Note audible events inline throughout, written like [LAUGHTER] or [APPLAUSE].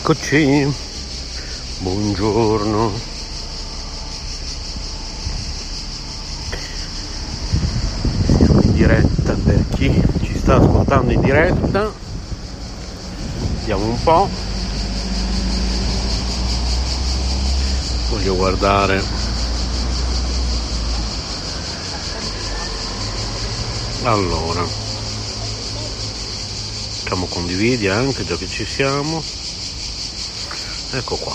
Eccoci, buongiorno. Siamo in diretta per chi ci sta ascoltando in diretta. Vediamo un po'. Voglio guardare. Allora facciamo condividi anche già che ci siamo ecco qua.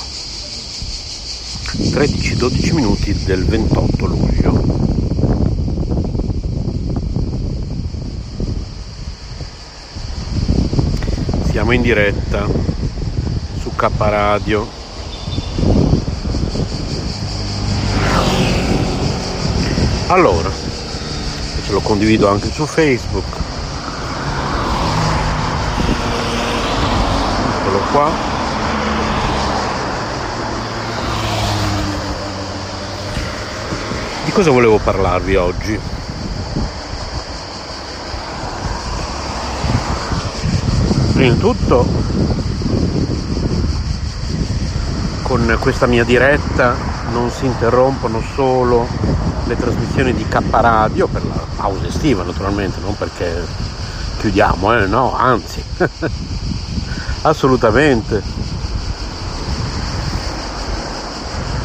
13-12 minuti del 28 luglio. Siamo in diretta su K Radio. Allora ce lo condivido anche su Facebook. Qua di cosa volevo parlarvi oggi prima di tutto con questa mia diretta non si interrompono solo le trasmissioni di K Radio per la pausa estiva naturalmente non perché chiudiamo eh no anzi [LAUGHS] assolutamente.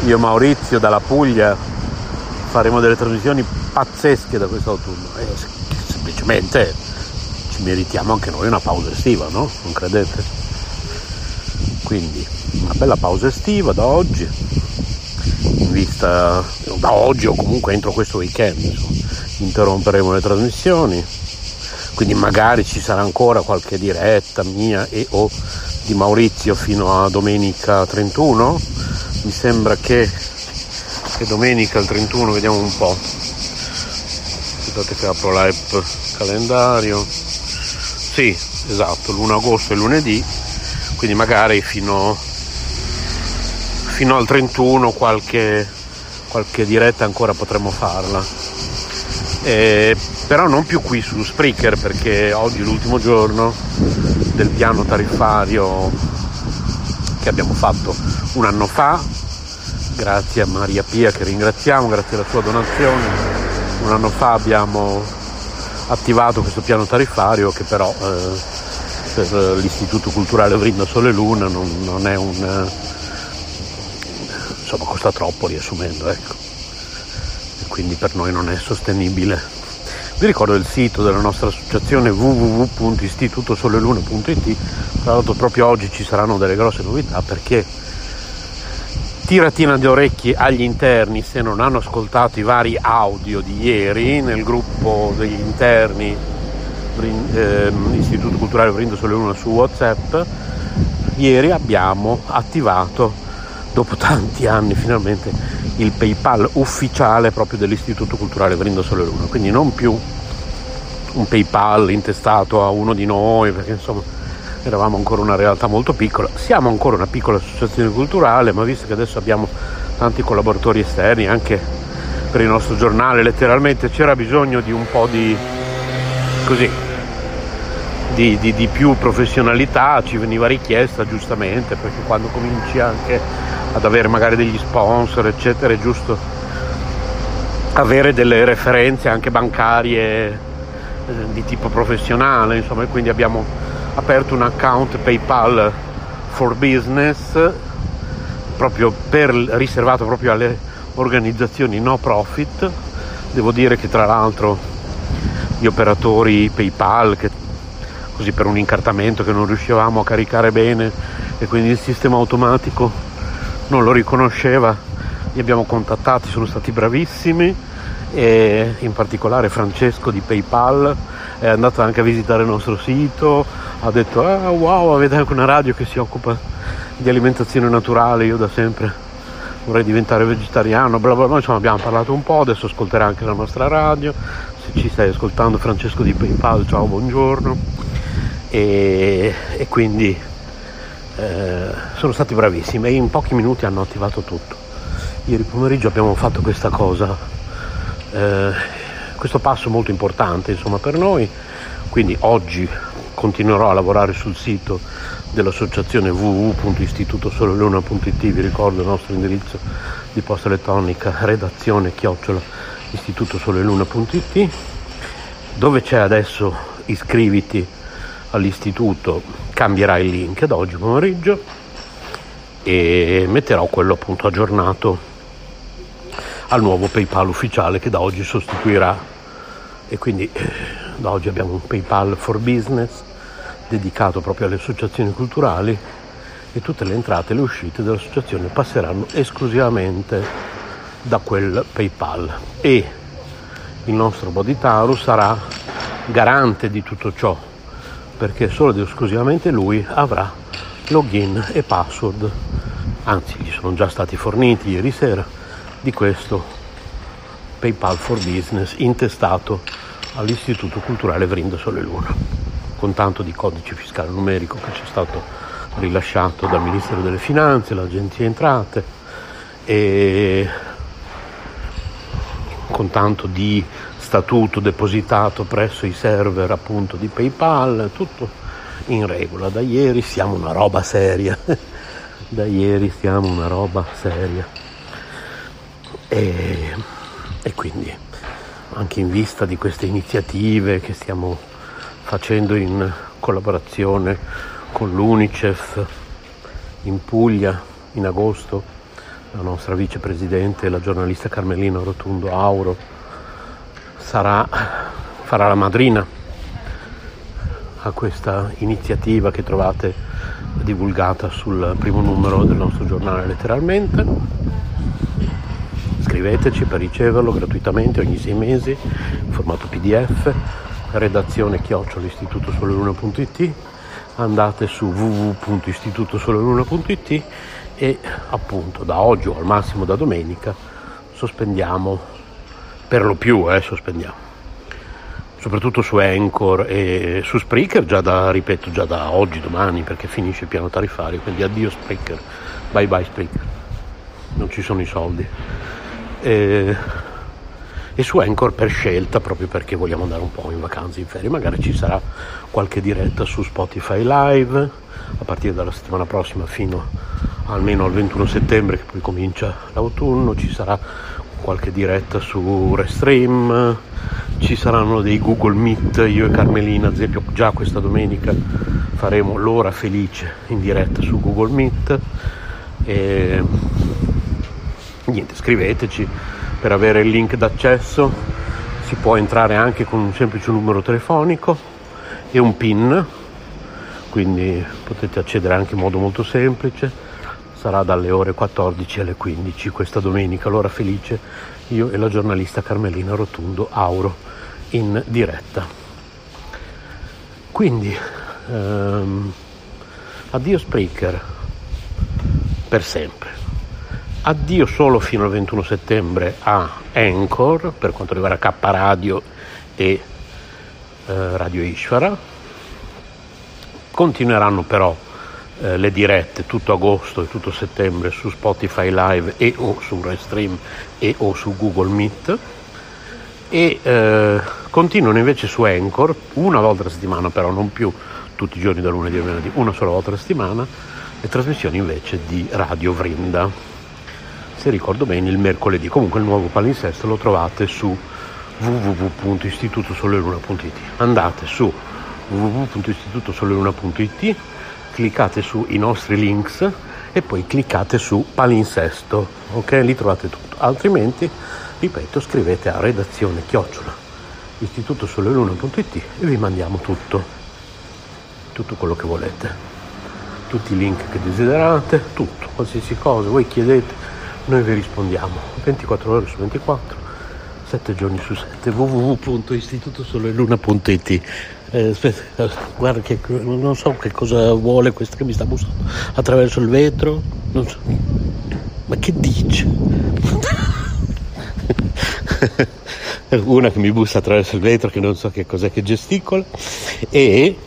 Io Maurizio dalla Puglia faremo delle trasmissioni pazzesche da quest'autunno e semplicemente ci meritiamo anche noi una pausa estiva, no? Non credete? Quindi una bella pausa estiva da oggi, in vista da oggi o comunque entro questo weekend, insomma, interromperemo le trasmissioni quindi magari ci sarà ancora qualche diretta mia e o di Maurizio fino a domenica 31 mi sembra che, che domenica il 31 vediamo un po' aspettate che apro l'app calendario. Sì esatto l'1 agosto e lunedì quindi magari fino, fino al 31 qualche, qualche diretta ancora potremo farla. Eh, però non più qui su Spreaker perché oggi è l'ultimo giorno del piano tariffario che abbiamo fatto un anno fa, grazie a Maria Pia che ringraziamo, grazie alla sua donazione, un anno fa abbiamo attivato questo piano tariffario che però eh, per l'Istituto Culturale Brinda Sole Luna non, non è un... insomma costa troppo riassumendo, ecco. Quindi per noi non è sostenibile. Vi ricordo il sito della nostra associazione www.istitutosoleluna.it, tra l'altro proprio oggi ci saranno delle grosse novità perché tiratina di orecchi agli interni se non hanno ascoltato i vari audio di ieri nel gruppo degli interni eh, Istituto Culturale Brindo Sole Luna su Whatsapp ieri abbiamo attivato dopo tanti anni finalmente il PayPal ufficiale proprio dell'Istituto Culturale Brindo Sole Luna, quindi non più un PayPal intestato a uno di noi, perché insomma eravamo ancora una realtà molto piccola, siamo ancora una piccola associazione culturale, ma visto che adesso abbiamo tanti collaboratori esterni anche per il nostro giornale, letteralmente c'era bisogno di un po' di così di, di, di più professionalità, ci veniva richiesta giustamente, perché quando cominci anche ad avere magari degli sponsor, eccetera, è giusto avere delle referenze anche bancarie eh, di tipo professionale, insomma, e quindi abbiamo aperto un account PayPal for Business proprio per, riservato proprio alle organizzazioni no profit. Devo dire che tra l'altro gli operatori PayPal, che così per un incartamento che non riuscivamo a caricare bene e quindi il sistema automatico non lo riconosceva, li abbiamo contattati, sono stati bravissimi e in particolare Francesco di PayPal è andato anche a visitare il nostro sito, ha detto ah, wow avete anche una radio che si occupa di alimentazione naturale, io da sempre vorrei diventare vegetariano, bla bla bla, insomma abbiamo parlato un po', adesso ascolterà anche la nostra radio, se ci stai ascoltando Francesco di PayPal, ciao, buongiorno. E, e quindi eh, sono stati bravissimi e in pochi minuti hanno attivato tutto. Ieri pomeriggio abbiamo fatto questa cosa, eh, questo passo molto importante insomma per noi, quindi oggi continuerò a lavorare sul sito dell'associazione www.istitutosoleluna.it vi ricordo il nostro indirizzo di posta elettronica redazione chiocciola istitutosoleluna.it dove c'è adesso iscriviti all'istituto cambierà il link da oggi pomeriggio e metterò quello appunto aggiornato al nuovo PayPal ufficiale che da oggi sostituirà. E quindi eh, da oggi abbiamo un PayPal for Business dedicato proprio alle associazioni culturali e tutte le entrate e le uscite dell'associazione passeranno esclusivamente da quel PayPal. E il nostro Bodhitaru sarà garante di tutto ciò perché solo ed esclusivamente lui avrà login e password. Anzi gli sono già stati forniti ieri sera di questo PayPal for Business intestato all'Istituto Culturale Vrinda Sole Luna con tanto di codice fiscale numerico che ci è stato rilasciato dal Ministero delle Finanze, l'Agenzia Entrate e con tanto di statuto depositato presso i server appunto di PayPal, tutto in regola. Da ieri siamo una roba seria, [LAUGHS] da ieri siamo una roba seria. E, e quindi anche in vista di queste iniziative che stiamo facendo in collaborazione con l'Unicef in Puglia in agosto, la nostra vicepresidente, la giornalista Carmelina Rotundo Auro, sarà, farà la madrina a questa iniziativa che trovate divulgata sul primo numero del nostro giornale letteralmente. Scriveteci per riceverlo gratuitamente ogni sei mesi in formato PDF redazione chiocciolistitutosoleluna.it andate su www.istitutosoleluna.it e appunto da oggi o al massimo da domenica sospendiamo per lo più eh, sospendiamo. Soprattutto su Anchor e su Spreaker già da ripeto già da oggi domani perché finisce il piano tariffario quindi addio Spreaker bye bye Spreaker. Non ci sono i soldi e e su Anchor per scelta proprio perché vogliamo andare un po' in vacanza in ferie. Magari ci sarà qualche diretta su Spotify live a partire dalla settimana prossima fino almeno al 21 settembre che poi comincia l'autunno. Ci sarà qualche diretta su Restream ci saranno dei Google Meet io e Carmelina ad esempio già questa domenica faremo l'ora felice in diretta su Google Meet. E niente scriveteci per avere il link d'accesso si può entrare anche con un semplice numero telefonico e un PIN, quindi potete accedere anche in modo molto semplice. Sarà dalle ore 14 alle 15 questa domenica, l'ora felice, io e la giornalista Carmelina Rotundo Auro in diretta. Quindi, ehm, addio Spreaker per sempre. Addio solo fino al 21 settembre a Anchor per quanto riguarda K Radio e eh, Radio Ishvara. Continueranno però eh, le dirette tutto agosto e tutto settembre su Spotify Live e o su Restream e o su Google Meet e eh, continuano invece su Anchor una volta alla settimana però non più tutti i giorni da lunedì a venerdì una sola volta alla settimana le trasmissioni invece di Radio Vrinda se ricordo bene il mercoledì. Comunque il nuovo palinsesto lo trovate su www.istitutosoleluna.it. Andate su www.istitutosoleluna.it, cliccate sui nostri links e poi cliccate su palinsesto, ok? Lì trovate tutto. Altrimenti, ripeto, scrivete a redazione chiocciola istitutosoleluna.it e vi mandiamo tutto, tutto quello che volete tutti i link che desiderate, tutto, qualsiasi cosa, voi chiedete, noi vi rispondiamo. 24 ore su 24 7 giorni su 7 www.istitutosoleluna.it eh, aspetta, guarda che non so che cosa vuole questo che mi sta bussando. Attraverso il vetro non so. Ma che dice? [LAUGHS] Una che mi bussa attraverso il vetro che non so che cos'è che gesticola. E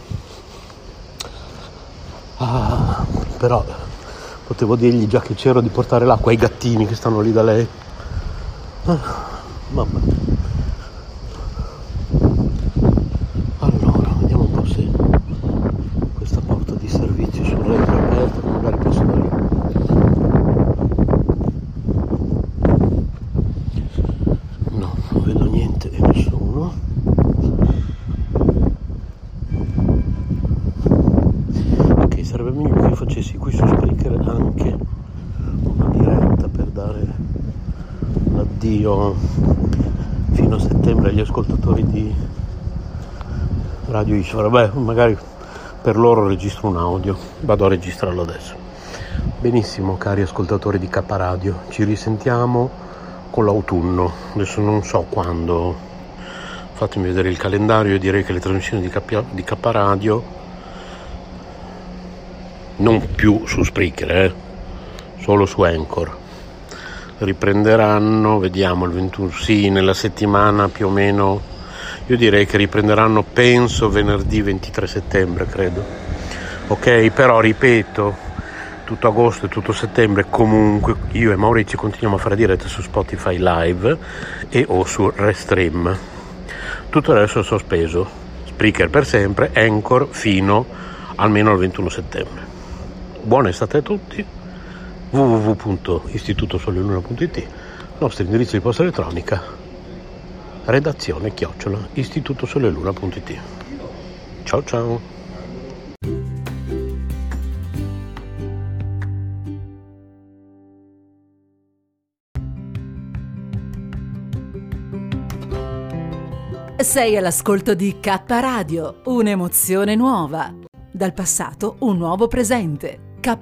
ah, però potevo dirgli già che c'ero di portare l'acqua ai gattini che stanno lì da lei. Ah, vabbè. Allora, vediamo un po' se questa porta di servizio sul niente e nessuno ok sarebbe meglio che io facessi qui su Spreaker anche una diretta per dare l'addio fino a settembre agli ascoltatori di Radio Ishvara beh magari per loro registro un audio vado a registrarlo adesso. Benissimo cari ascoltatori di K Radio ci risentiamo con l'autunno, adesso non so quando, fatemi vedere il calendario e direi che le trasmissioni di, K, di K Radio, non più su Spreaker, eh, solo su Anchor, riprenderanno, vediamo il 21, sì, nella settimana più o meno, io direi che riprenderanno, penso, venerdì 23 settembre, credo. Ok, però ripeto, tutto agosto e tutto settembre comunque io e Maurizio continuiamo a fare dirette su Spotify Live e o su Restream. Tutto resto è sospeso. Spreaker per sempre, Anchor fino almeno al 21 settembre. Buona estate a tutti. www.istitutosoleluna.it nostro indirizzo di posta elettronica redazione chiocciola istitutosoleluna.it Ciao ciao Sei all'ascolto di K Radio, un'emozione nuova. Dal passato un nuovo presente. K